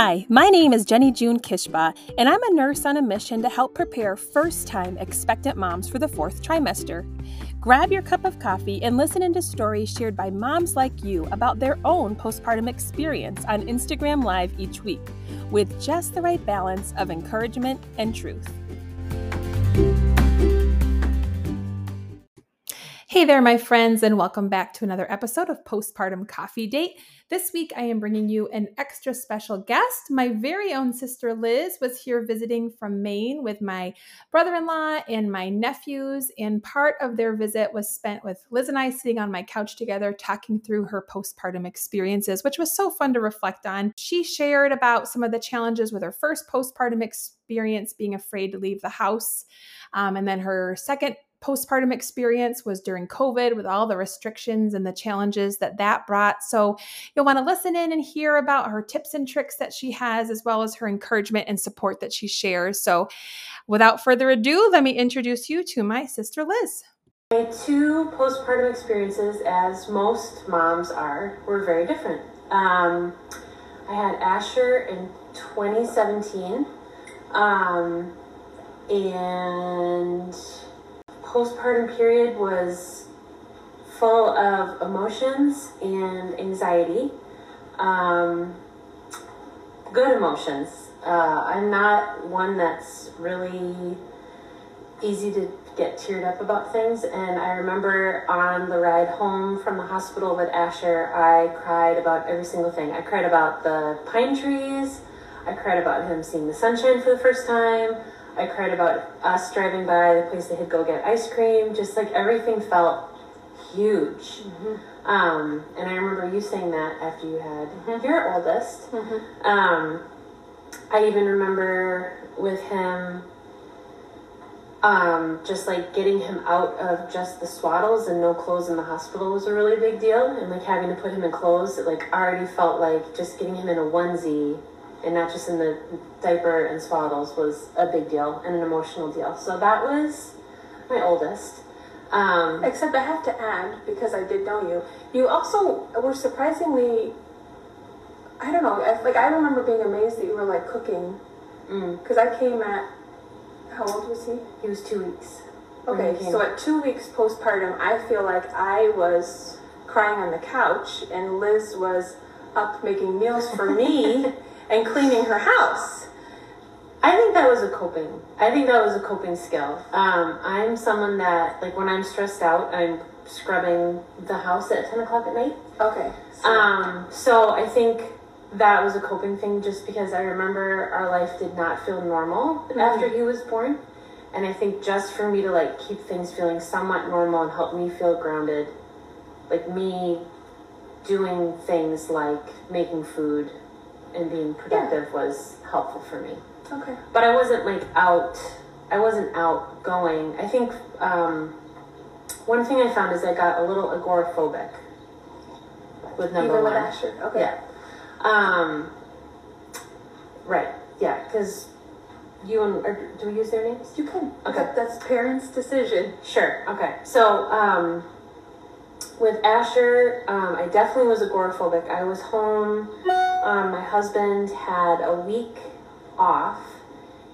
Hi, my name is Jennie June Kishba, and I'm a nurse on a mission to help prepare first time expectant moms for the fourth trimester. Grab your cup of coffee and listen into stories shared by moms like you about their own postpartum experience on Instagram Live each week, with just the right balance of encouragement and truth. Hey there, my friends, and welcome back to another episode of Postpartum Coffee Date. This week, I am bringing you an extra special guest. My very own sister Liz was here visiting from Maine with my brother in law and my nephews, and part of their visit was spent with Liz and I sitting on my couch together talking through her postpartum experiences, which was so fun to reflect on. She shared about some of the challenges with her first postpartum experience, being afraid to leave the house. Um, and then her second postpartum experience was during COVID with all the restrictions and the challenges that that brought. So you'll want to listen in and hear about her tips and tricks that she has, as well as her encouragement and support that she shares. So without further ado, let me introduce you to my sister Liz. My two postpartum experiences, as most moms are, were very different. Um, I had Asher in 2017. Um, and postpartum period was full of emotions and anxiety. Um, good emotions. Uh, I'm not one that's really easy to get teared up about things. And I remember on the ride home from the hospital with Asher, I cried about every single thing. I cried about the pine trees. I cried about him seeing the sunshine for the first time. I cried about us driving by the place they had go get ice cream. Just like everything felt huge. Mm-hmm. Um, and I remember you saying that after you had mm-hmm. your oldest. Mm-hmm. Um, I even remember with him, um, just like getting him out of just the swaddles and no clothes in the hospital was a really big deal. And like having to put him in clothes, it like already felt like just getting him in a onesie and not just in the diaper and swaddles was a big deal and an emotional deal. So that was my oldest. Um, Except I have to add, because I did know you, you also were surprisingly, I don't know, like I remember being amazed that you were like cooking. Because mm. I came at, how old was he? He was two weeks. Okay, so at two weeks postpartum, I feel like I was crying on the couch and Liz was up making meals for me and cleaning her house. I think that was a coping. I think that was a coping skill. Um, I'm someone that, like, when I'm stressed out, I'm scrubbing the house at 10 o'clock at night. Okay. So. Um, so I think that was a coping thing just because I remember our life did not feel normal mm-hmm. after he was born. And I think just for me to, like, keep things feeling somewhat normal and help me feel grounded, like me doing things like making food and being productive was helpful for me. Okay. But I wasn't like out. I wasn't outgoing. I think um, one thing I found is I got a little agoraphobic with number Even one. With Asher. Okay. Yeah. Um, right. Yeah. Because you and or, do we use their names? You can. Okay. that's parents' decision. Sure. Okay. So. Um, with Asher, um, I definitely was agoraphobic. I was home. Um, my husband had a week off,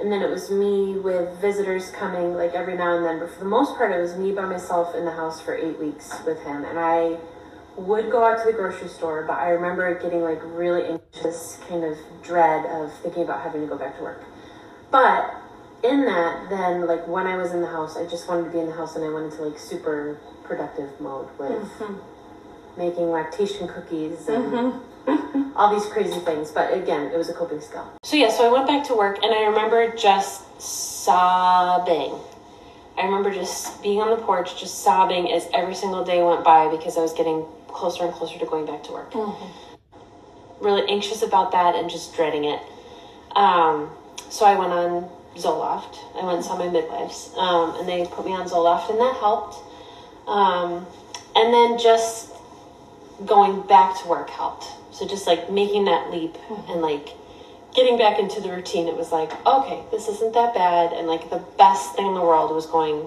and then it was me with visitors coming like every now and then. But for the most part, it was me by myself in the house for eight weeks with him. And I would go out to the grocery store, but I remember getting like really anxious, kind of dread of thinking about having to go back to work. But in that, then like when I was in the house, I just wanted to be in the house and I went into like super productive mode with mm-hmm. making lactation cookies and mm-hmm. all these crazy things. But again, it was a coping skill. So yeah, so I went back to work and I remember just sobbing. I remember just being on the porch, just sobbing as every single day went by because I was getting closer and closer to going back to work. Mm-hmm. Really anxious about that and just dreading it. Um, so I went on Zoloft. I went and saw my midwives, um, and they put me on Zoloft, and that helped. Um, and then just going back to work helped. So just like making that leap mm-hmm. and like getting back into the routine, it was like, okay, this isn't that bad. And like the best thing in the world was going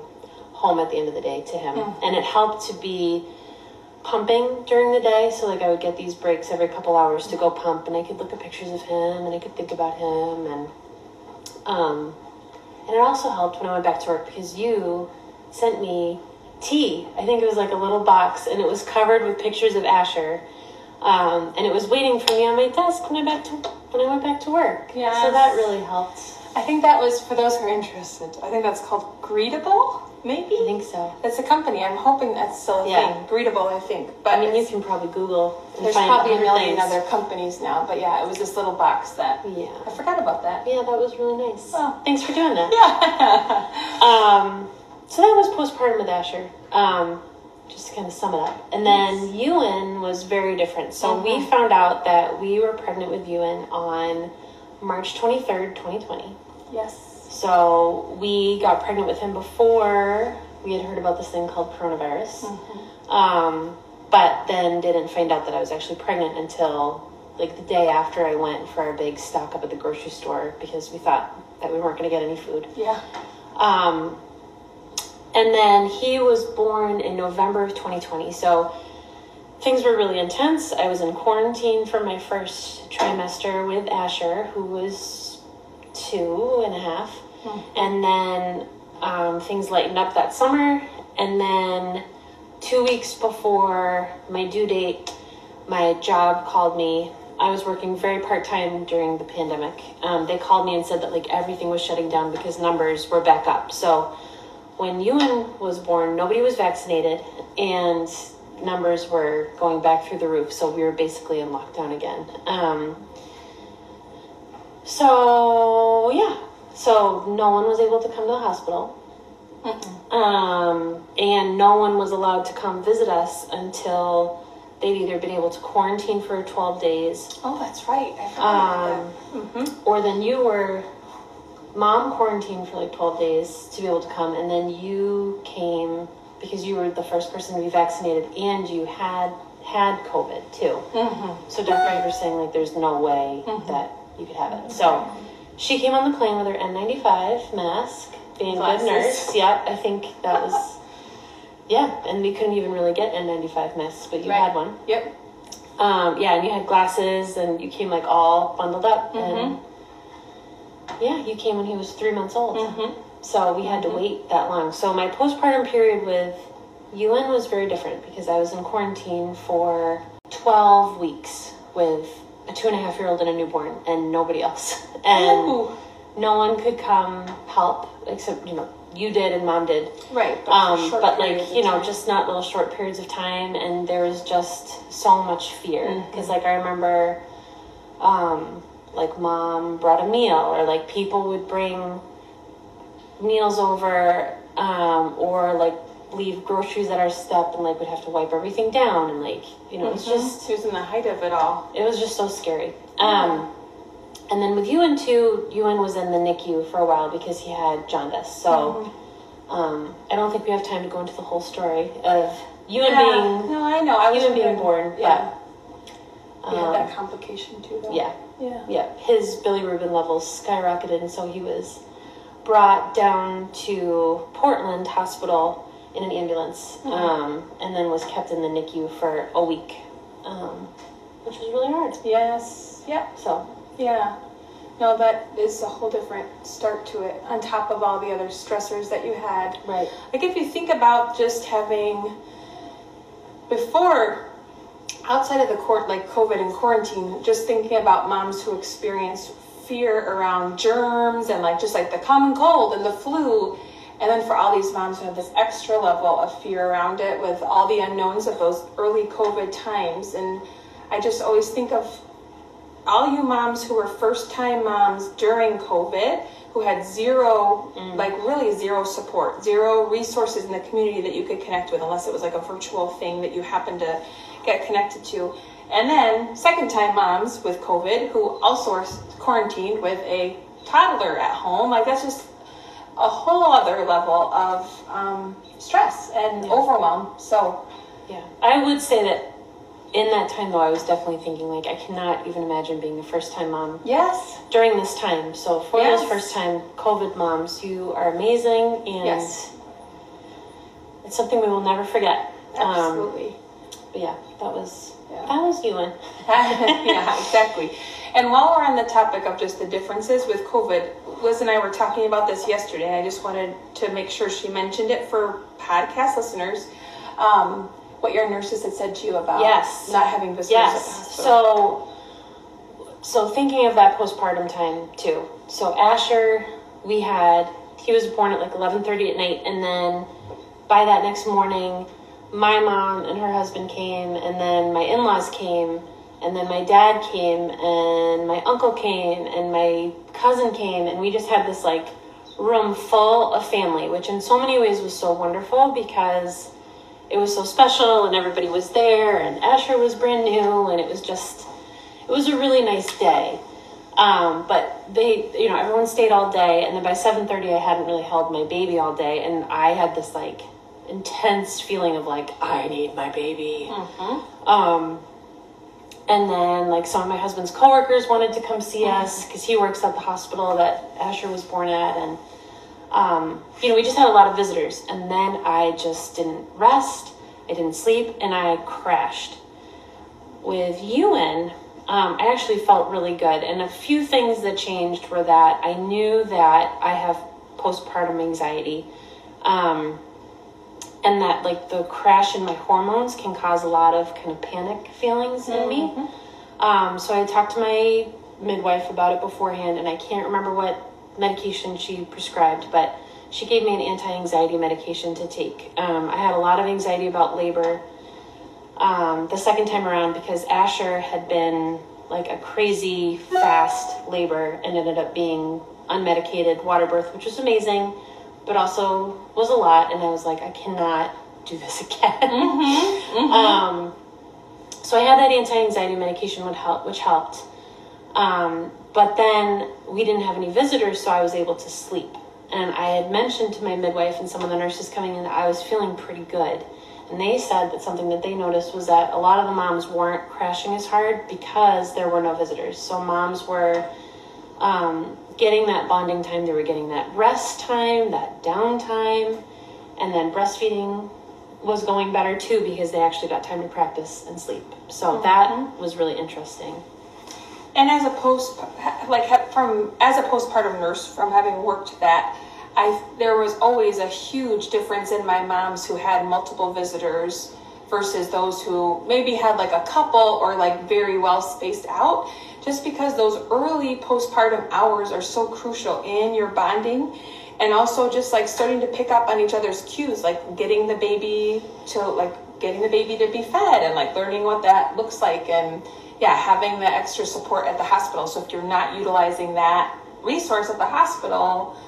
home at the end of the day to him. Mm-hmm. And it helped to be pumping during the day. So like I would get these breaks every couple hours to go pump, and I could look at pictures of him, and I could think about him, and um, and it also helped when I went back to work because you sent me tea. I think it was like a little box, and it was covered with pictures of Asher. Um, and it was waiting for me on my desk when I back to when I went back to work. Yeah. So that really helped. I think that was for those who are interested. I think that's called Greetabl, maybe. I think so. It's a company. I'm hoping that's still a Yeah. thing. Greetabl, I think. But I mean, you can probably Google. There's probably a million things. other companies now. But yeah, it was this little box that Yeah. I forgot about that. Yeah, that was really nice. Oh. Thanks for doing that. Yeah. Um, so that was postpartum with Asher. Um, just to kind of sum it up. And then Ewan was very different. So we Mhm. found out that we were pregnant with Ewan on March 23rd, 2020. yes. So we got pregnant with him before we had heard about this thing called coronavirus. Mm-hmm. Um, but then didn't find out that I was actually pregnant until like the day after I went for our big stock up at the grocery store because we thought that we weren't going to get any food. Yeah. Um, and then he was born in November of 2020. So things were really intense. I was in quarantine for my first trimester with Asher, who was two and a half. And then um, things lightened up that summer. And then two weeks before my due date, my job called me. I was working very part time during the pandemic. Um, they called me and said that like everything was shutting down because numbers were back up. So when Ewan was born, nobody was vaccinated and numbers were going back through the roof. So we were basically in lockdown again. Um, so yeah, so no one was able to come to the hospital. Um, and no one was allowed to come visit us until they'd either been able to quarantine for 12 days Oh, that's right. I forgot um, about that. Mm-hmm. or then you were mom quarantined for like 12 days to be able to come and then you came because you were the first person to be vaccinated and you had had covid too Mm-hmm. so doctors were saying like there's no way that you could have it so she came on the plane with her n95 mask being a good nurse yeah i think that was yeah and we couldn't even really get n95 masks but you Right. had one Yep. um, yeah, and you had glasses, and you came like all bundled up, Mm-hmm. and yeah, you came when he was three months old. Mm-hmm. So we had to wait that long. So my postpartum period with Ewan was very different because I was in quarantine for twelve weeks with a two and a half year old and a newborn, and nobody else, and Ooh. no one could come help except you know you did and mom did. Right. But, Um, but like you know, time. just not little short periods of time, and there was just so much fear Mm-hmm. because like I remember, um, like mom brought a meal, or like people would bring meals over, um, or like leave groceries at our step, and like we'd have to wipe everything down, and like you know, it was just She was in the height of it all. it was just so scary. Um, and then with Ewan too, Ewan was in the NICU for a while because he had jaundice. So um, I don't think we have time to go into the whole story of Ewan yeah. being no, I know. I was Ewan being born. Yeah. But, He had um, that complication too, though. yeah, Yeah. yeah. His Billy bilirubin levels skyrocketed, and so he was brought down to Portland Hospital in an ambulance, um, and then was kept in the NICU for a week, um, which was really hard. Yes. Yep. So Yeah. No, that is a whole different start to it on top of all the other stressors that you had. right, Like if you think about just having before outside of the court like COVID and quarantine, just thinking about moms who experience fear around germs and like just like the common cold and the flu. And then for all these moms who have this extra level of fear around it with all the unknowns of those early COVID times. And I just always think of all you moms who were first time moms during COVID who had zero, mm. like really zero support, zero resources in the community that you could connect with, unless it was like a virtual thing that you happened to get connected to. And then second time moms with COVID who also are quarantined with a toddler at home. Like that's just a whole other level of um, stress and overwhelm. So, Yeah, I would say that in that time though, I was definitely thinking like I cannot even imagine being a first time mom yes, during this time. So for Yes. those first time COVID moms, you are amazing and Yes. it's something we will never forget. Um, absolutely. but yeah, that was that was Ewan. yeah, exactly. And while we're on the topic of just the differences with COVID, Liz and I were talking about this yesterday. I just wanted to make sure she mentioned it for podcast listeners. Um, what your nurses had said to you about Yes. not having visitors Yes. So, so thinking of that postpartum time too. So Asher, we had he was born at like eleven thirty at night, and then by that next morning, my mom and her husband came, and then my in laws came, and then my dad came, and my uncle came, and my cousin came, and we just had this like room full of family, which in so many ways was so wonderful because it was so special and everybody was there and Asher was brand new and it was just it was a really nice day. Um, but they, you know, everyone stayed all day, and then by seven thirty, I hadn't really held my baby all day, and I had this like intense feeling of like I need my baby. Um, and then like some of my husband's coworkers wanted to come see us because he works at the hospital that Asher was born at, and um, you know, we just had a lot of visitors, and then I just didn't rest. I didn't sleep, and I crashed. With Ewan, um, I actually felt really good, and a few things that changed were that I knew that I have postpartum anxiety, um, and that like the crash in my hormones can cause a lot of kind of panic feelings in me. Um, so I talked to my midwife about it beforehand, and I can't remember what medication she prescribed, but she gave me an anti-anxiety medication to take. Um, I had a lot of anxiety about labor um, the second time around because Asher had been like a crazy fast labor and ended up being unmedicated water birth, which was amazing, but also was a lot. And I was like, I cannot do this again. Um, so I had that anti-anxiety medication would help, which helped. Um, but then we didn't have any visitors, so I was able to sleep. And I had mentioned to my midwife and some of the nurses coming in that I was feeling pretty good. And they said that something that they noticed was that a lot of the moms weren't crashing as hard because there were no visitors. So moms were um, getting that bonding time, they were getting that rest time, that downtime, and then breastfeeding was going better too because they actually got time to practice and sleep. So mm-hmm. that was really interesting. And as a post, like from as a postpartum nurse, from having worked that, I there was always a huge difference in my moms who had multiple visitors versus those who maybe had like a couple or like very well spaced out. Just because those early postpartum hours are so crucial in your bonding, and also just like starting to pick up on each other's cues, like getting the baby to like getting the baby to be fed and like learning what that looks like and yeah, having the extra support at the hospital. So if you're not utilizing that resource at the hospital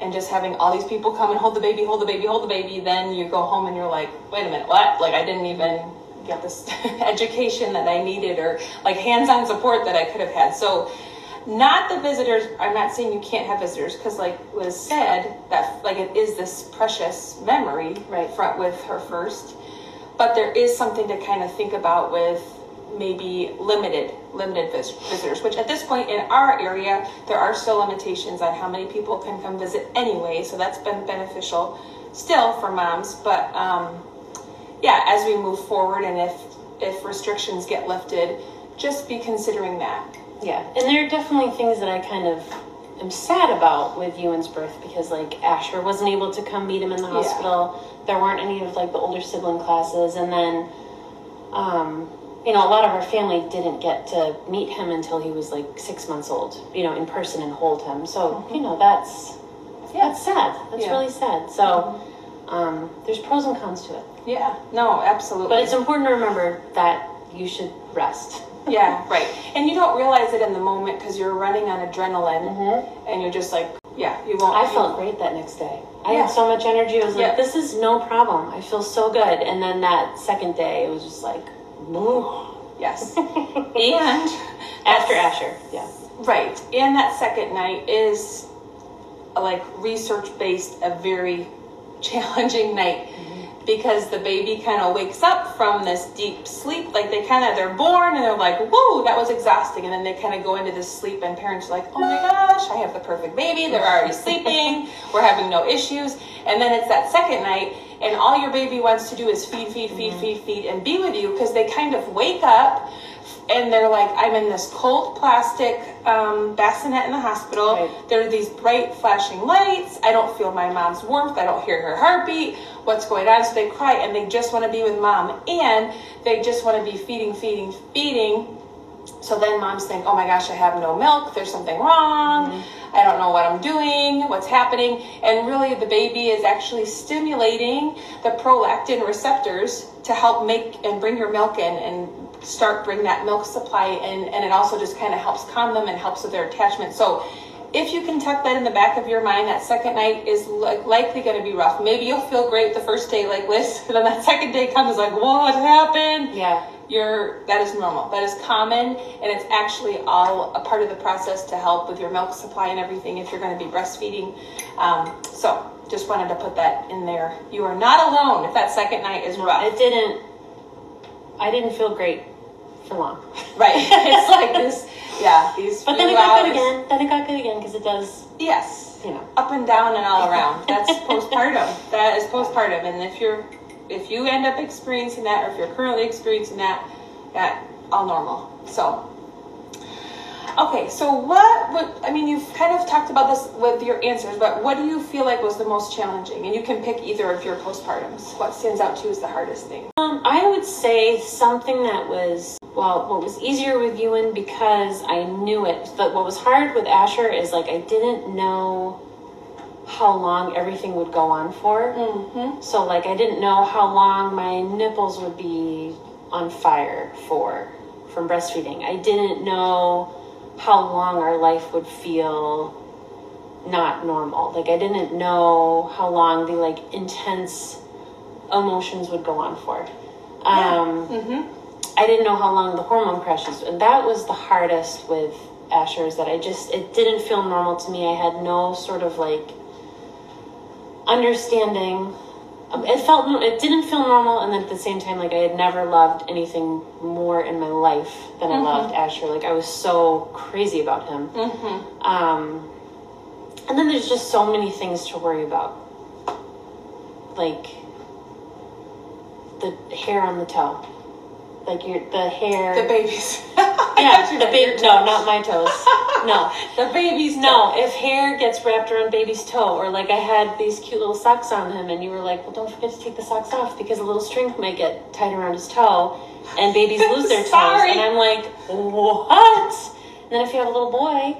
and just having all these people come and hold the baby, hold the baby, hold the baby, then you go home and you're like, wait a minute, what? Like I didn't even get this education that I needed or like hands-on support that I could have had. So not the visitors, I'm not saying you can't have visitors because like was said, that like it is this precious memory Right. front with her first. But there is something to kind of think about with maybe limited limited vis- visitors which at this point in our area there are still limitations on how many people can come visit anyway so that's been beneficial still for moms but um, yeah as we move forward and if if restrictions get lifted just be considering that Yeah, and there are definitely things that I kind of am sad about with Ewan's birth because like Asher wasn't able to come meet him in the Yeah. hospital. There weren't any of like the older sibling classes, and then, um, you know, a lot of our family didn't get to meet him until he was like six months old, you know, in person and hold him. So you know that's yeah. that's sad. That's Yeah. really sad. So um, there's pros and cons to it, yeah no absolutely but it's important to remember that you should rest. yeah right and you don't realize it in the moment because you're running on adrenaline Mm-hmm. and you're just like yeah you won't I you- felt great that next day. I Yeah. had so much energy. I was like, this is no problem. I feel so good. And then that second day, it was just like, woo. yes and After Asher. Yeah. Right. And that second night is like research based, a very challenging night because the baby kind of wakes up from this deep sleep. Like they kind of, they're born and they're like, whoa, that was exhausting. And then they kind of go into this sleep and parents are like, oh my gosh, I have the perfect baby. They're already sleeping. We're having no issues. And then it's that second night and all your baby wants to do is feed, feed, feed, mm-hmm. feed, feed, and be with you because they kind of wake up and they're like, I'm in this cold plastic um, bassinet in the hospital. Right. There are these bright flashing lights. I don't feel my mom's warmth. I don't hear her heartbeat. What's going on? So they cry and they just want to be with mom and they just want to be feeding, feeding, feeding. So then moms think, oh my gosh, I have no milk. There's something wrong. Mm-hmm. I don't know what I'm doing, what's happening. And really, the baby is actually stimulating the prolactin receptors to help make and bring your milk in and start bring that milk supply in and it also just kind of helps calm them and helps with their attachment. So if you can tuck that in the back of your mind that second night is li- likely going to be rough maybe you'll feel great the first day like this and then that second day comes like what happened? Yeah. You're that is normal. That is common and it's actually all a part of the process to help with your milk supply and everything if you're going to be breastfeeding. Um, so just wanted to put that in there. You are not alone if that second night is rough. It didn't I didn't feel great for long. Right. it's like this, yeah, these. But then it got good again. Then it got good again because it does. Yes. You know, up and down and all around. That's postpartum. That is postpartum, and if you're, if you end up experiencing that, or if you're currently experiencing that, that all normal. So Okay, so what would, I mean, you've kind of talked about this with your answers, but what do you feel like was the most challenging? And you can pick either of your postpartums. What stands out to you as the hardest thing? Um, I would say something that was, well, what was easier with Ewan because I knew it. But what was hard with Asher is like I didn't know how long everything would go on for. Mm-hmm. So, like, I didn't know how long my nipples would be on fire for from breastfeeding. I didn't know how long our life would feel not normal. Like I didn't know how long the like intense emotions would go on for. Um, yeah. mm-hmm. I didn't know how long the hormone crashes, and that was the hardest with Asher's. That I just it didn't feel normal to me. I had no sort of like understanding it felt it didn't feel normal and then at the same time like i had never loved anything more in my life than mm-hmm. i loved asher like i was so crazy about him mm-hmm. um, and then there's just so many things to worry about like the hair on the toe like your the hair. The babies yeah the baby no not my toes. No. The baby's no if hair gets wrapped around baby's toe or like i had these cute little socks on him and you were like well don't forget to take the socks off because a little string might get tied around his toe and babies lose their toes. And i'm like what? And then if you have a little boy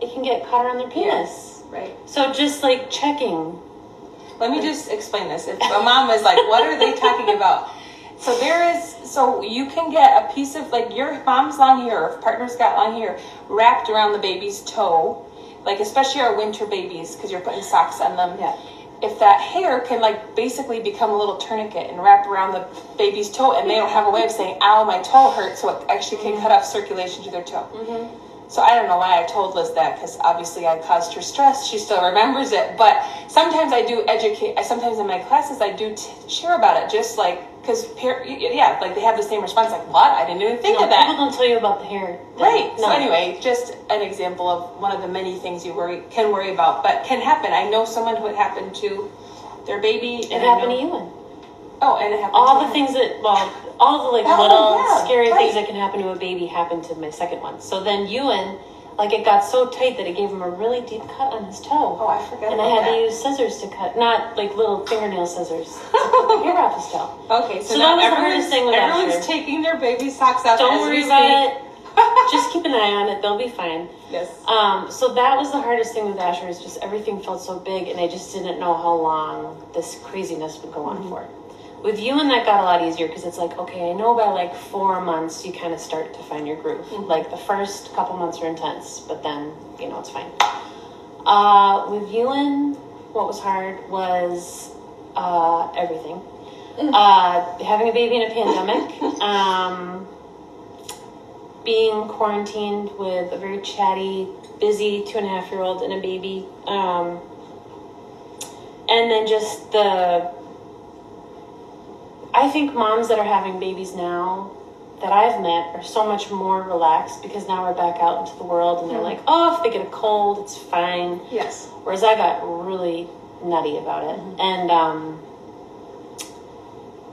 it can get caught around their penis. Right. So just like checking. Let me just explain this. If a mom is like what are they talking about so there is, so you can get a piece of like your mom's long hair, or partner's got long hair, wrapped around the baby's toe, like especially our winter babies, because you're putting socks on them. Yeah. If that hair can like basically become a little tourniquet and wrap around the baby's toe, and they don't have a way of saying, "Ow, my toe hurts," so it actually can mm-hmm. cut off circulation to their toe. Mm-hmm. So I don't know why I told Liz that because obviously I caused her stress. She still remembers it, but sometimes I do educate. Sometimes in my classes I do t- share about it, just like because yeah, like they have the same response. Like what? I didn't even think no, of that. People don't tell you about the hair. Right. No. So anyway, just an example of one of the many things you worry can worry about, but can happen. I know someone who it happened to their baby. It happened to you. Oh, and it happened. All the things that well, all the like oh, little yeah, scary right. things that can happen to a baby happened to my second one. So then Ewan, like it got so tight that it gave him a really deep cut on his toe. Oh, I forgot. And I had that. to use scissors to cut, not like little fingernail scissors, to cut the hair off his toe. Okay, so, so that was the hardest thing with Asher. everyone's Asher. taking their baby socks out. Don't worry about it. just keep an eye on it; they'll be fine. Yes. Um, so that was the hardest thing with Asher is just everything felt so big, and I just didn't know how long this craziness would go on mm-hmm. for with Ewan that got a lot easier because it's like okay i know by like four months you kind of start to find your groove mm-hmm. like the first couple months are intense but then you know it's fine uh, with Ewan what was hard was uh, everything mm-hmm. uh, having a baby in a pandemic um, being quarantined with a very chatty busy two and a half year old and a baby um, and then just the I think moms that are having babies now that I've met are so much more relaxed because now we're back out into the world and they're mm-hmm. like, oh, if they get a cold, it's fine. Yes. Whereas I got really nutty about it. Mm-hmm. And um,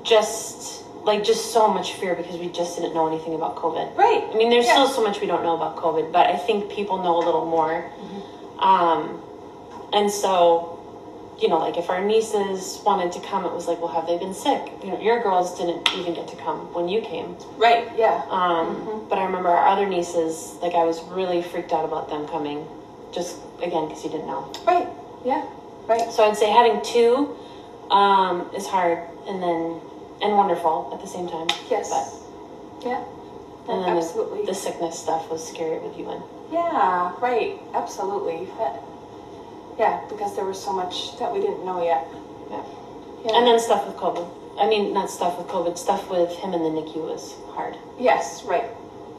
just like just so much fear because we just didn't know anything about COVID. Right. I mean, there's Yeah. still so much we don't know about COVID, but I think people know a little more. Um, and so, you know, like if our nieces wanted to come, it was like, well, have they been sick? You know, your girls didn't even get to come when you came. Right. Yeah. Um, But I remember our other nieces, like I was really freaked out about them coming, just again because you didn't know. Right. Yeah. Right. So I'd say having two um, is hard, and then and wonderful at the same time. Yes. But Yeah. and then Absolutely. The, the sickness stuff was scary with Ewan Yeah, right. Absolutely. That- yeah, because there was so much that we didn't know yet. yeah. Yeah. and then stuff with COVID. I mean, not stuff with COVID. Stuff with him and the NICU was hard. yes, right.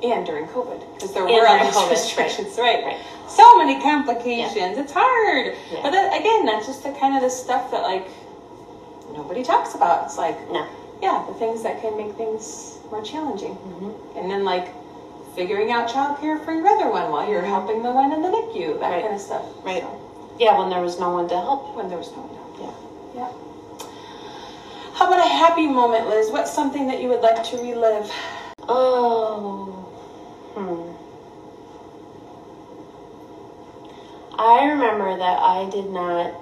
And during COVID, because there And were all these COVID, restrictions, right. Right. So many complications. It's hard. Yeah. But that, again, that's just the kind of the stuff that like nobody talks about. It's like, No. yeah, the things that can make things more challenging. Mm-hmm. And then like figuring out childcare for your other one while you're helping the one in the NICU, that Right. kind of stuff. Right. So, Yeah, when there was no one to help. when there was no one. To help you. Yeah. Yeah. How about a happy moment, Liz? What's something that you would like to relive? Oh. Hmm. I remember that I did not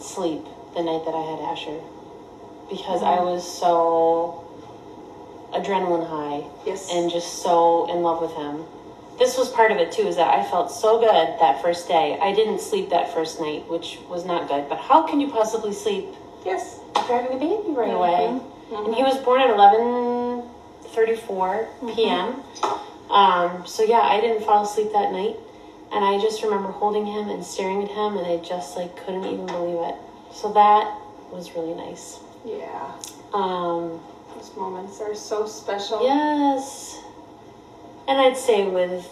sleep the night that I had Asher because I was so adrenaline high Yes. and just so in love with him. This was part of it too, is that I felt so good that first day. I didn't sleep that first night, which was not good. But how can you possibly sleep yes. after having a baby right away? Mhm. And he was born at eleven thirty-four p.m. Um, so yeah, I didn't fall asleep that night, and I just remember holding him and staring at him, and I just like couldn't even believe it. So that was really nice. Yeah. Um, Those moments are so special. yes, and I'd say with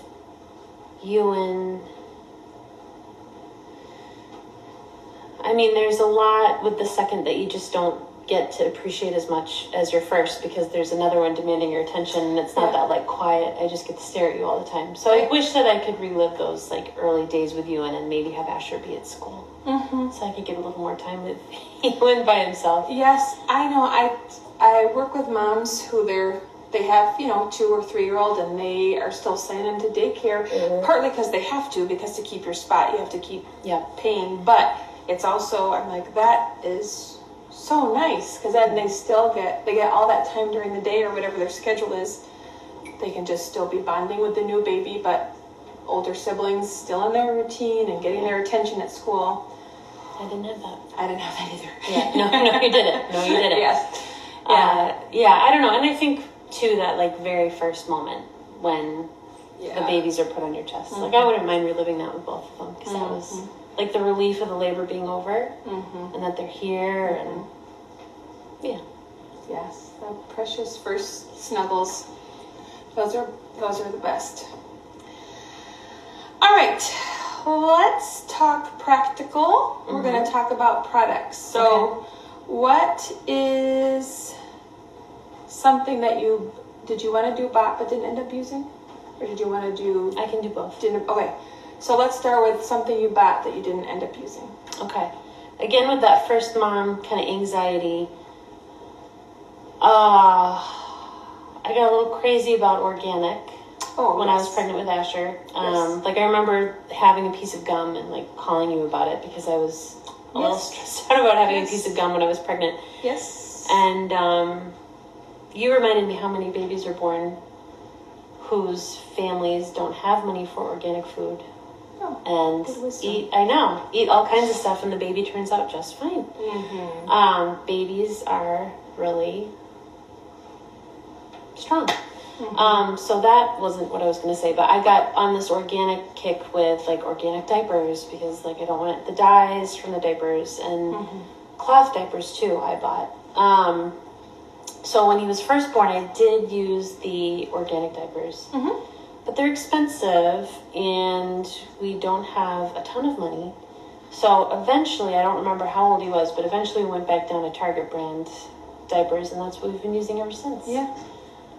Ewan. I mean, there's a lot with the second that you just don't get to appreciate as much as your first because there's another one demanding your attention and it's not Yeah. that like quiet. I just get to stare at you all the time. So I wish that I could relive those like early days with you and then maybe have Asher be at school hmm so I could get a little more time with Ewan by himself. Yes, I know. I I work with moms who they're they have you know two or three year old and they are still sending them to daycare Mhm. partly because they have to because to keep your spot you have to keep Yeah. paying but it's also i'm like that is so nice because then they still get they get all that time during the day or whatever their schedule is they can just still be bonding with the new baby but older siblings still in their routine and getting their attention at school I didn't have that. i didn't have that either Yeah. No, no, you didn't. No, you didn't. yes Uh, yeah, I don't know. And I think too that like very first moment when yeah. the babies are put on your chest. Like I mm-hmm. wouldn't mind reliving that with both of them because that mm-hmm. was like the relief of the labor being over mm-hmm. and that they're here mm-hmm. and yeah. yes the precious first snuggles. Those are those are the best. All right let's talk practical. We're going to talk about products. So what is something that you did you want to do bot but didn't end up using or did you want to do I can do both. didn't okay so let's start with something you bought that you didn't end up using Okay. Again with that first mom kind of anxiety. Uh I got a little crazy about organic. oh when I was pregnant with Asher. Um, Like I remember having a piece of gum and like calling you about it because I was a little stressed out about having Yes. a piece of gum when I was pregnant. yes And um, you reminded me how many babies are born whose families don't have money for organic food Oh, and eat. I know eat all kinds of stuff, and the baby turns out just fine. mm-hmm. Um, babies are really strong. Um, so that wasn't what I was going to say, but I got on this organic kick with like organic diapers because like I don't want the dyes from the diapers and cloth diapers too. I bought. Um, so when he was first born, I did use the organic diapers, Mhm. but they're expensive and we don't have a ton of money. So eventually, I don't remember how old he was, but eventually we went back down to Target brand diapers, and that's what we've been using ever since. yeah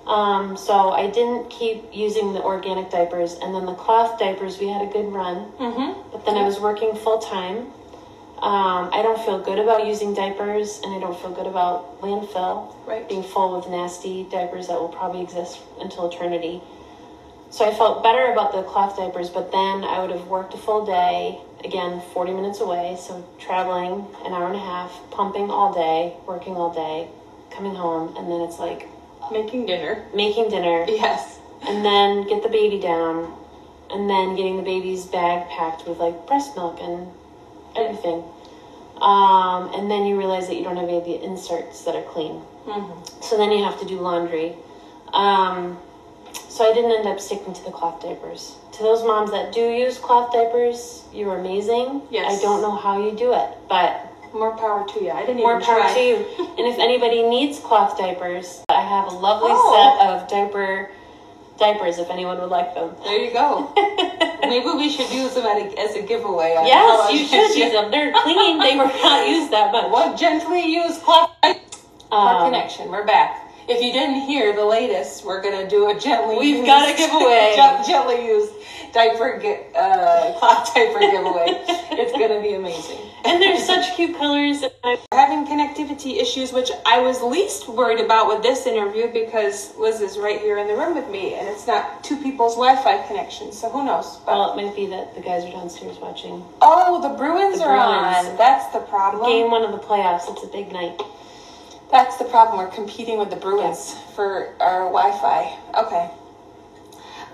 Um, so I didn't keep using the organic diapers, and then the cloth diapers we had a good run. mm-hmm. But then I was working full time, Um, I don't feel good about using diapers, and I don't feel good about landfill Right. being full with nasty diapers that will probably exist until eternity. So I felt better about the cloth diapers, but then I would have worked a full day, again, 40 minutes away, so traveling an hour and a half, pumping all day, working all day, coming home, and then it's like Making dinner. making dinner, Yes. and then get the baby down, and then getting the baby's bag packed with like breast milk and everything. Um, and then you realize that you don't have any of the inserts that are clean. Mm-hmm. So then you have to do laundry. Um, so I didn't end up sticking to the cloth diapers. To those moms that do use cloth diapers, you're amazing. Yes. I don't know how you do it, but More power to you. I didn't more even power try. to you. And if anybody needs cloth diapers, I have a lovely Oh. set of diaper diapers if anyone would like them. There you go. Maybe we should use them at a, as a giveaway. on Yes, you should use them. They're clean. They were not used that much. What gently used cloth Our Um, connection. We're back. If you didn't hear the latest, we're gonna do a gently. We've used, got a giveaway. gen- gently used diaper uh, cloth diaper giveaway. It's gonna be amazing. and they're such cute colors. and I- Having connectivity issues, which I was least worried about with this interview because Liz is right here in the room with me, and it's not two people's Wi-Fi connection. So who knows? But Well, it might be that the guys are downstairs watching oh, the Bruins The are Bruins. on. That's the problem. game one of the playoffs. It's a big night. That's the problem. We're competing with the Bruins for our Wi Fi. Okay.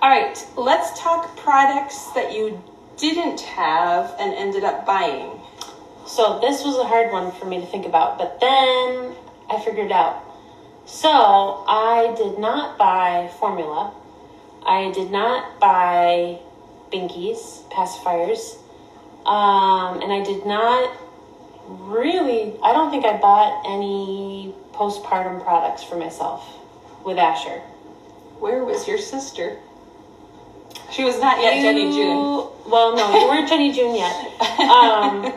All right. Let's talk products that you didn't have and ended up buying. So this was a hard one for me to think about, but then I figured out. So I did not buy formula. I did not buy binkies, pacifiers, um, and I did not really. I don't think I bought any postpartum products for myself with Asher. Where was your sister? She was not yet Jennie June. Well, no, you weren't Jennie June yet. Um,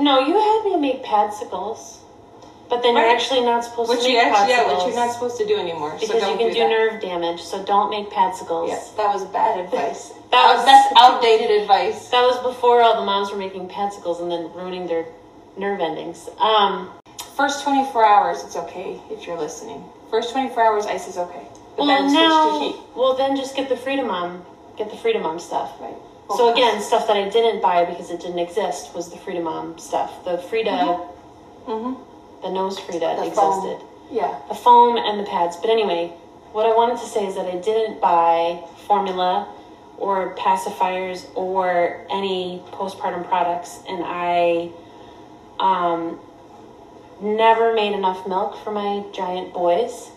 no, you had me make padsicles, but then you're actually not supposed Which to make you actually, yeah, which you're not supposed to do anymore. so because you don't can do, do, nerve damage. So don't make padsicles. Yes, that was bad advice. That That was- that's outdated advice. That was before all the moms were making padsicles and then ruining their nerve endings. Um, First 24 hours, it's okay if you're listening. First 24 hours, ice is okay. But well, then switch now, to heat. well then just get the Frida Mom, get the Frida Mom stuff. Right. So again, stuff that I didn't buy because it didn't exist was the Frida Mom stuff. The Frida, hmm the nose Frida The foam. existed. Yeah. the foam and the pads. But anyway, what I wanted to say is that I didn't buy formula or pacifiers or any postpartum products, and I um, never made enough milk for my giant boys.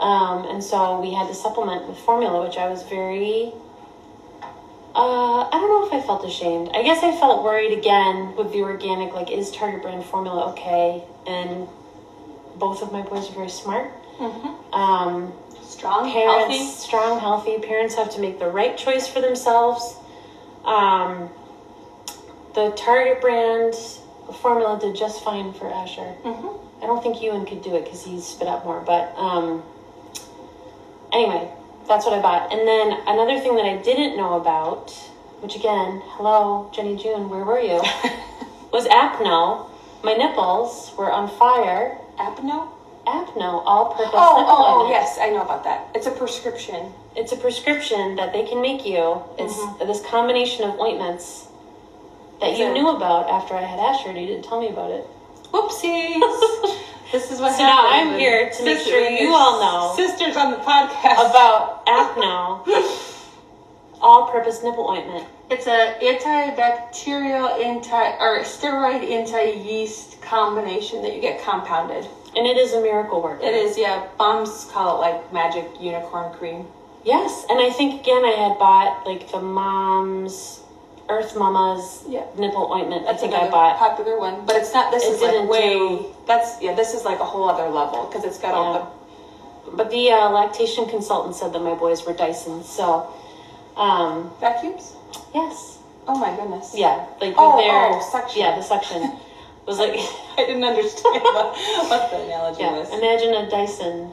Um, and so we had to supplement with formula, which I was very. Uh, I don't know if I felt ashamed. I guess I felt worried again with the organic. Like, is Target brand formula okay? And both of my boys are very smart. hmm Um, Strong, parents, healthy. strong, healthy. Parents have to make the right choice for themselves. Um, the Target brand formula did just fine for Asher. hmm I don't think Ewan could do it because he spit out more. But um, anyway, that's what I bought. And then another thing that I didn't know about, which again, hello, Jennie June, where were you? was Apno. My nipples were on fire. Apno? Apno, all-purpose Oh, nipple oh, oh, yes, I know about that. It's a prescription. It's a prescription that they can make you. It's Mhm. this combination of ointments that you knew about after I had Asher, and you didn't tell me about it. Whoopsies. this is what So now I'm here to make sure you all know Sisters on the podcast. About Apno, all-purpose nipple ointment. It's a antibacterial, anti or steroid anti-yeast combination that you get compounded. And it is a miracle worker. It is, yeah. Moms call it like magic unicorn cream. Yes, and I think again I had bought like the mom's Earth Mama's Yeah. nipple ointment. That's I think another I bought. popular one, but it's not. This It is like didn't way. do- That's yeah. This is like a whole other level because it's got all Yeah. But the uh, lactation consultant said that my boys were Dyson. So, um, vacuums. yes, Oh my goodness. yeah, like Oh, their oh, suction. yeah, the suction was like I didn't understand what, what the analogy yeah. was. Imagine a Dyson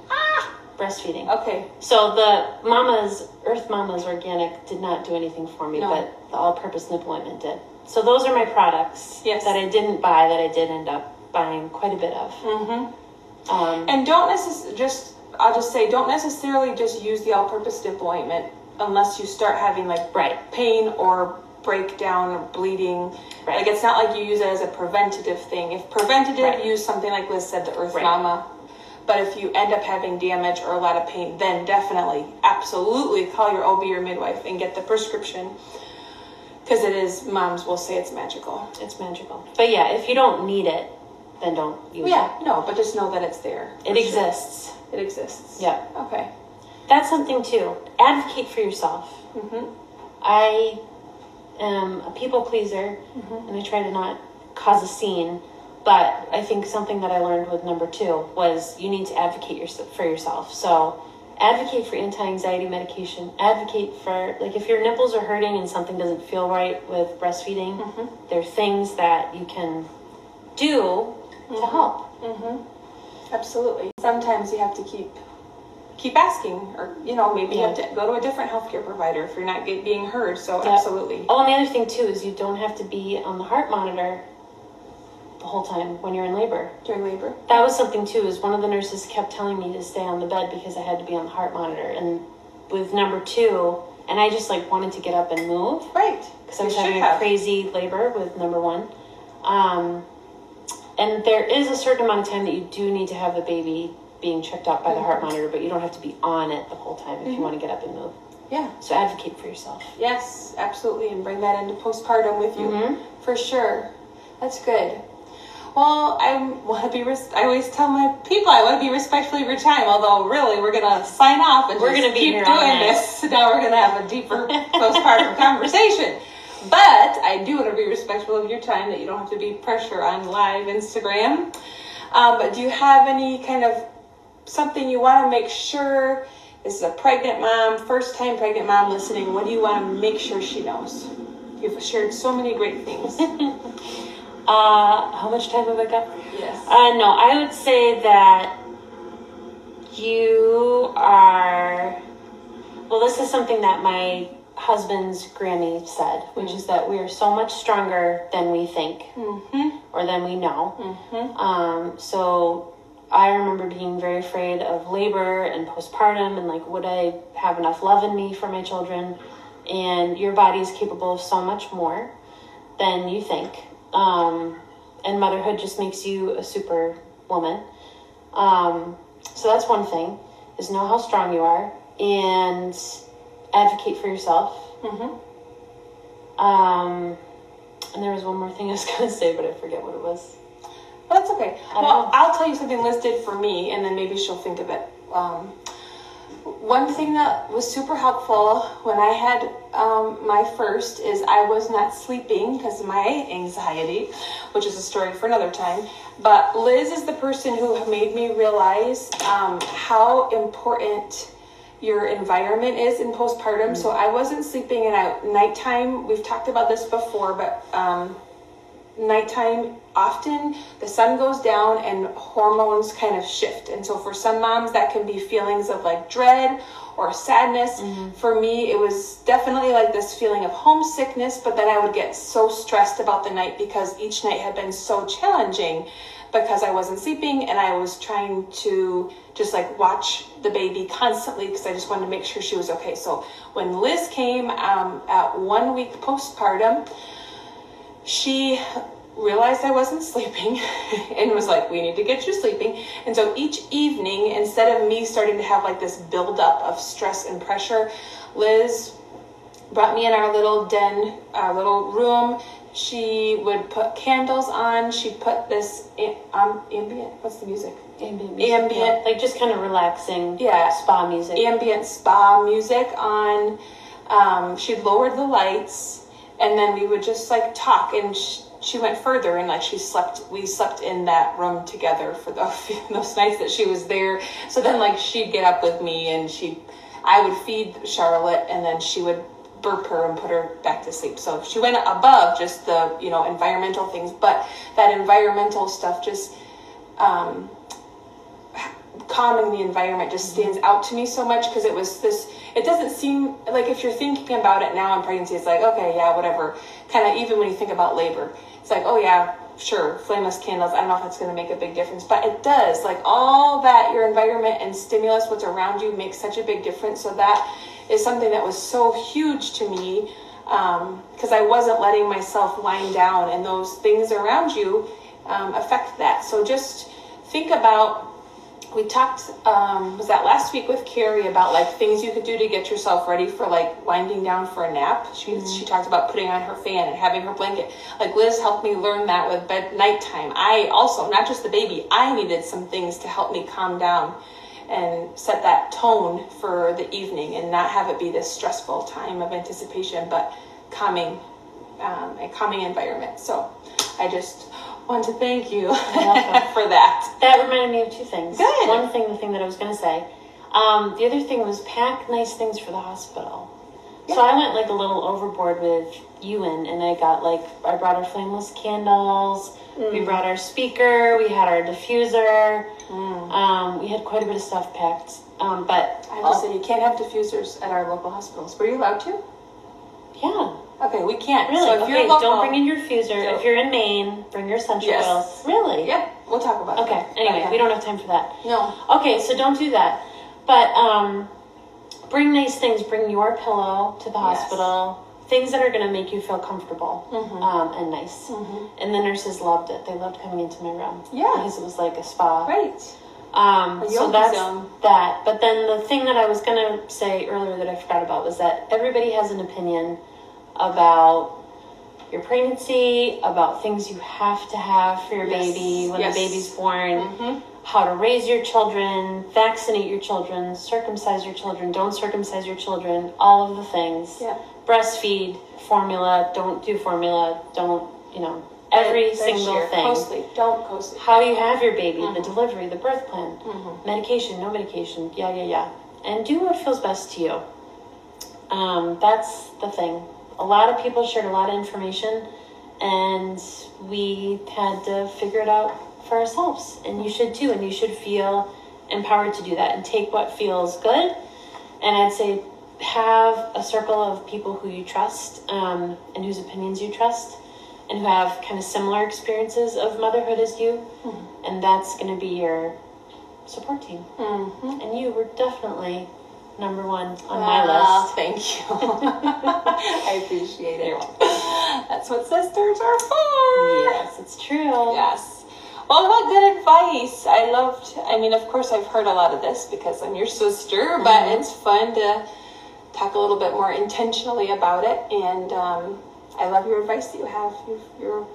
breastfeeding. Okay. So the Mama's Earth Mama's organic did not do anything for me, No. but the all-purpose nipple ointment did. So those are my products Yes. that I didn't buy that I did end up buying quite a bit of. Mm-hmm. Um, And don't necess- just I'll just say don't necessarily just use the all-purpose nipple ointment unless you start having like right. pain or breakdown or bleeding. Right. Like it's not like you use it as a preventative thing. If preventative, Right. use something like Liz said, the Earth Right. Mama. But if you end up having damage or a lot of pain, then definitely, absolutely call your OB or midwife and get the prescription. Because it is, moms will say it's magical. It's magical. But yeah, if you don't need it, then don't use Yeah, no, but just know that it's there. it. It sure. exists. It exists. Yeah. Okay. That's something too. Advocate for yourself. Mm-hmm. I am a people pleaser Mm-hmm. and I try to not cause a scene. But I think something that I learned with number two was you need to advocate your, for yourself. So advocate for anti-anxiety medication. Advocate for like if your nipples are hurting and something doesn't feel right with breastfeeding, Mm-hmm. there are things that you can do to help. Absolutely. Sometimes you have to keep keep asking, or you know, maybe you have to go to a different healthcare provider if you're not get, being heard. So Yeah. absolutely. Oh, and the other thing too is you don't have to be on the heart monitor the whole time when you're in labor. During labor. That was something too. Is one of the nurses kept telling me to stay on the bed because I had to be on the heart monitor, and with number two, and I just like wanted to get up and move Right. because I was having a crazy labor with number one. Um, and there is a certain amount of time that you do need to have the baby being checked out by the heart monitor, but you don't have to be on it the whole time if you want to get up and move. Yeah. So advocate for yourself. Yes, absolutely, and bring that into postpartum with you Mhm. for sure. That's good. Well, I want to be. Res- I always tell my people I want to be respectful of your time. Although, really, we're gonna sign off and We're just gonna be keep doing this. Now we're gonna have a deeper postpartum conversation. But I do want to be respectful of your time. That you don't have to be pressure on live Instagram. Um, but do you have any kind of something you want to make sure? This is a pregnant mom, first time pregnant mom listening. What do you want to make sure she knows? You've shared so many great things. Uh, how much time have I got? yes. Uh, no, I would say that you are. Well, this is something that my husband's Grammy said, which is that we are so much stronger than we think or than we know. Um, so I remember being very afraid of labor and postpartum and like, would I have enough love in me for my children? And your body is capable of so much more than you think. Um, and motherhood just makes you a super woman. Um, so that's one thing is know how strong you are and advocate for yourself. Um, and there was one more thing I was going to say, but I forget what it was. Well, that's okay. Well, know. I'll tell you something Liz did for me, and then maybe she'll think of it. Um, one thing that was super helpful when I had um, my first is I was not sleeping because of my anxiety, which is a story for another time. But Liz is the person who made me realize um, how important your environment is in postpartum. So I wasn't sleeping, and I nighttime. We've talked about this before, but um, nighttime often the sun goes down and hormones kind of shift. And so for some moms that can be feelings of like dread or sadness. For me it was definitely like this feeling of homesickness but then i would get so stressed about the night because each night had been so challenging because i wasn't sleeping and i was trying to just like watch the baby constantly because i just wanted to make sure she was okay. So when liz came um, at one week postpartum she realized I wasn't sleeping and was like, we need to get you sleeping. And so each evening, instead of me starting to have like this buildup of stress and pressure, Liz brought me in our little den, our little room. She would put candles on. She'd put this um, ambient, what's the music? Ambient. music, Ambient. yeah. Like just kind of relaxing. Yeah. Spa music. ambient spa music on. Um, she'd lowered the lights, and then we would just like talk. And sh- she went further, and like she slept. We slept in that room together for the, those nights that she was there. So then, like she'd get up with me, and she, I would feed Charlotte, and then she would burp her and put her back to sleep. So she went above just the you know environmental things, but that environmental stuff just. Um, calming the environment just stands out to me so much because it was this it doesn't seem like if you're thinking about it now in pregnancy it's like okay yeah whatever. Kind of even when you think about labor it's like oh yeah sure flameless candles. I don't know if that's going to make a big difference but it does. Like all that your environment and stimulus what's around you makes such a big difference. So that is something that was so huge to me because um, i wasn't letting myself wind down and those things around you um, affect that. So just think about we talked um, was that last week with Carrie about like things you could do to get yourself ready for like winding down for a nap. She mm-hmm. she talked about putting on her fan and having her blanket. Like Liz helped me learn that with bed nighttime. I also not just the baby. I needed some things to help me calm down and set that tone for the evening and not have it be this stressful time of anticipation, but calming um, a calming environment. So I just want to thank you for that. That reminded me of two things. Good. One thing, the thing that I was going to say. Um, the other thing was pack nice things for the hospital. Yeah. So I went like a little overboard with Ewan, and I got like I brought our flameless candles. Mm. We brought our speaker. We had our diffuser. Mm. Um, we had quite a bit of stuff packed. Um, but I have to say, you can't have diffusers at our local hospitals. Were you allowed to? Yeah. Okay, we can't. Really? So if okay, you're local, don't bring in your diffuser. If you're in Maine, bring your essential yes. oils. Really? Yep. We'll talk about okay. it. Okay. Anyway, okay. we don't have time for that. No. Okay, so don't do that. But um, bring nice things. Bring your pillow to the hospital. yes. Things that are going to make you feel comfortable mm-hmm. um, and nice. Mm-hmm. And the nurses loved it. They loved coming into my room. Yeah. Because it was like a spa. Right. Um, so that's zone. that. But then the thing that I was going to say earlier that I forgot about was that everybody has an opinion about your pregnancy, about things you have to have for your yes. baby when yes. the baby's born, mm-hmm. how to raise your children, vaccinate your children, circumcise your children, don't circumcise your children, all of the things. Yeah. Breastfeed, formula, don't do formula, don't, you know, every single year. thing. Closely, don't closely. How you have your baby, mm-hmm. the delivery, the birth plan, mm-hmm. medication, no medication, yeah, yeah, yeah. And do what feels best to you. Um, that's the thing a lot of people shared a lot of information, and we had to figure it out for ourselves. And you should too, and you should feel empowered to do that and take what feels good. And I'd say have a circle of people who you trust um, and whose opinions you trust and who have kind of similar experiences of motherhood as you. Mm-hmm. And that's going to be your support team. Mm-hmm. And you were definitely number one on my list. Thank you. I appreciate it. That's what sisters are for. Yes, it's true. Yes. Well, what good advice. I loved, I mean, of course, I've heard a lot of this because I'm your sister, mm-hmm. but it's fun to talk a little bit more intentionally about it. And um, I love your advice that you have. You're, you're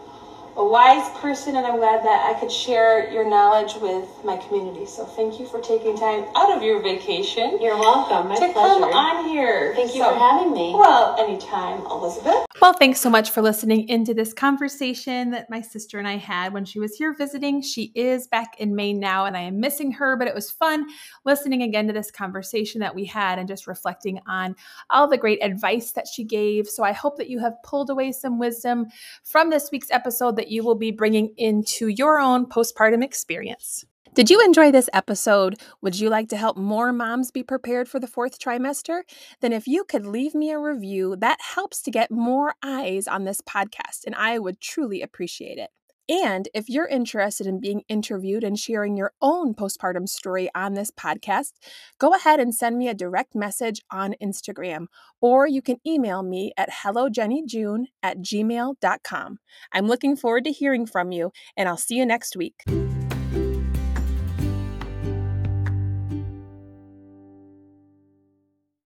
a wise person, and I'm glad that I could share your knowledge with my community. So thank you for taking time out of your vacation. You're welcome. My to pleasure. come on here. Thank you so, for having me. Well, anytime, Elizabeth. Well, thanks so much for listening into this conversation that my sister and I had when she was here visiting. She is back in Maine now, and I am missing her, but it was fun listening again to this conversation that we had and just reflecting on all the great advice that she gave. So I hope that you have pulled away some wisdom from this week's episode that you will be bringing into your own postpartum experience. Did you enjoy this episode? Would you like to help more moms be prepared for the fourth trimester? Then, if you could leave me a review, that helps to get more eyes on this podcast, and I would truly appreciate it. And if you're interested in being interviewed and sharing your own postpartum story on this podcast, go ahead and send me a direct message on Instagram, or you can email me at hellojenniejune at gmail.com. I'm looking forward to hearing from you, and I'll see you next week.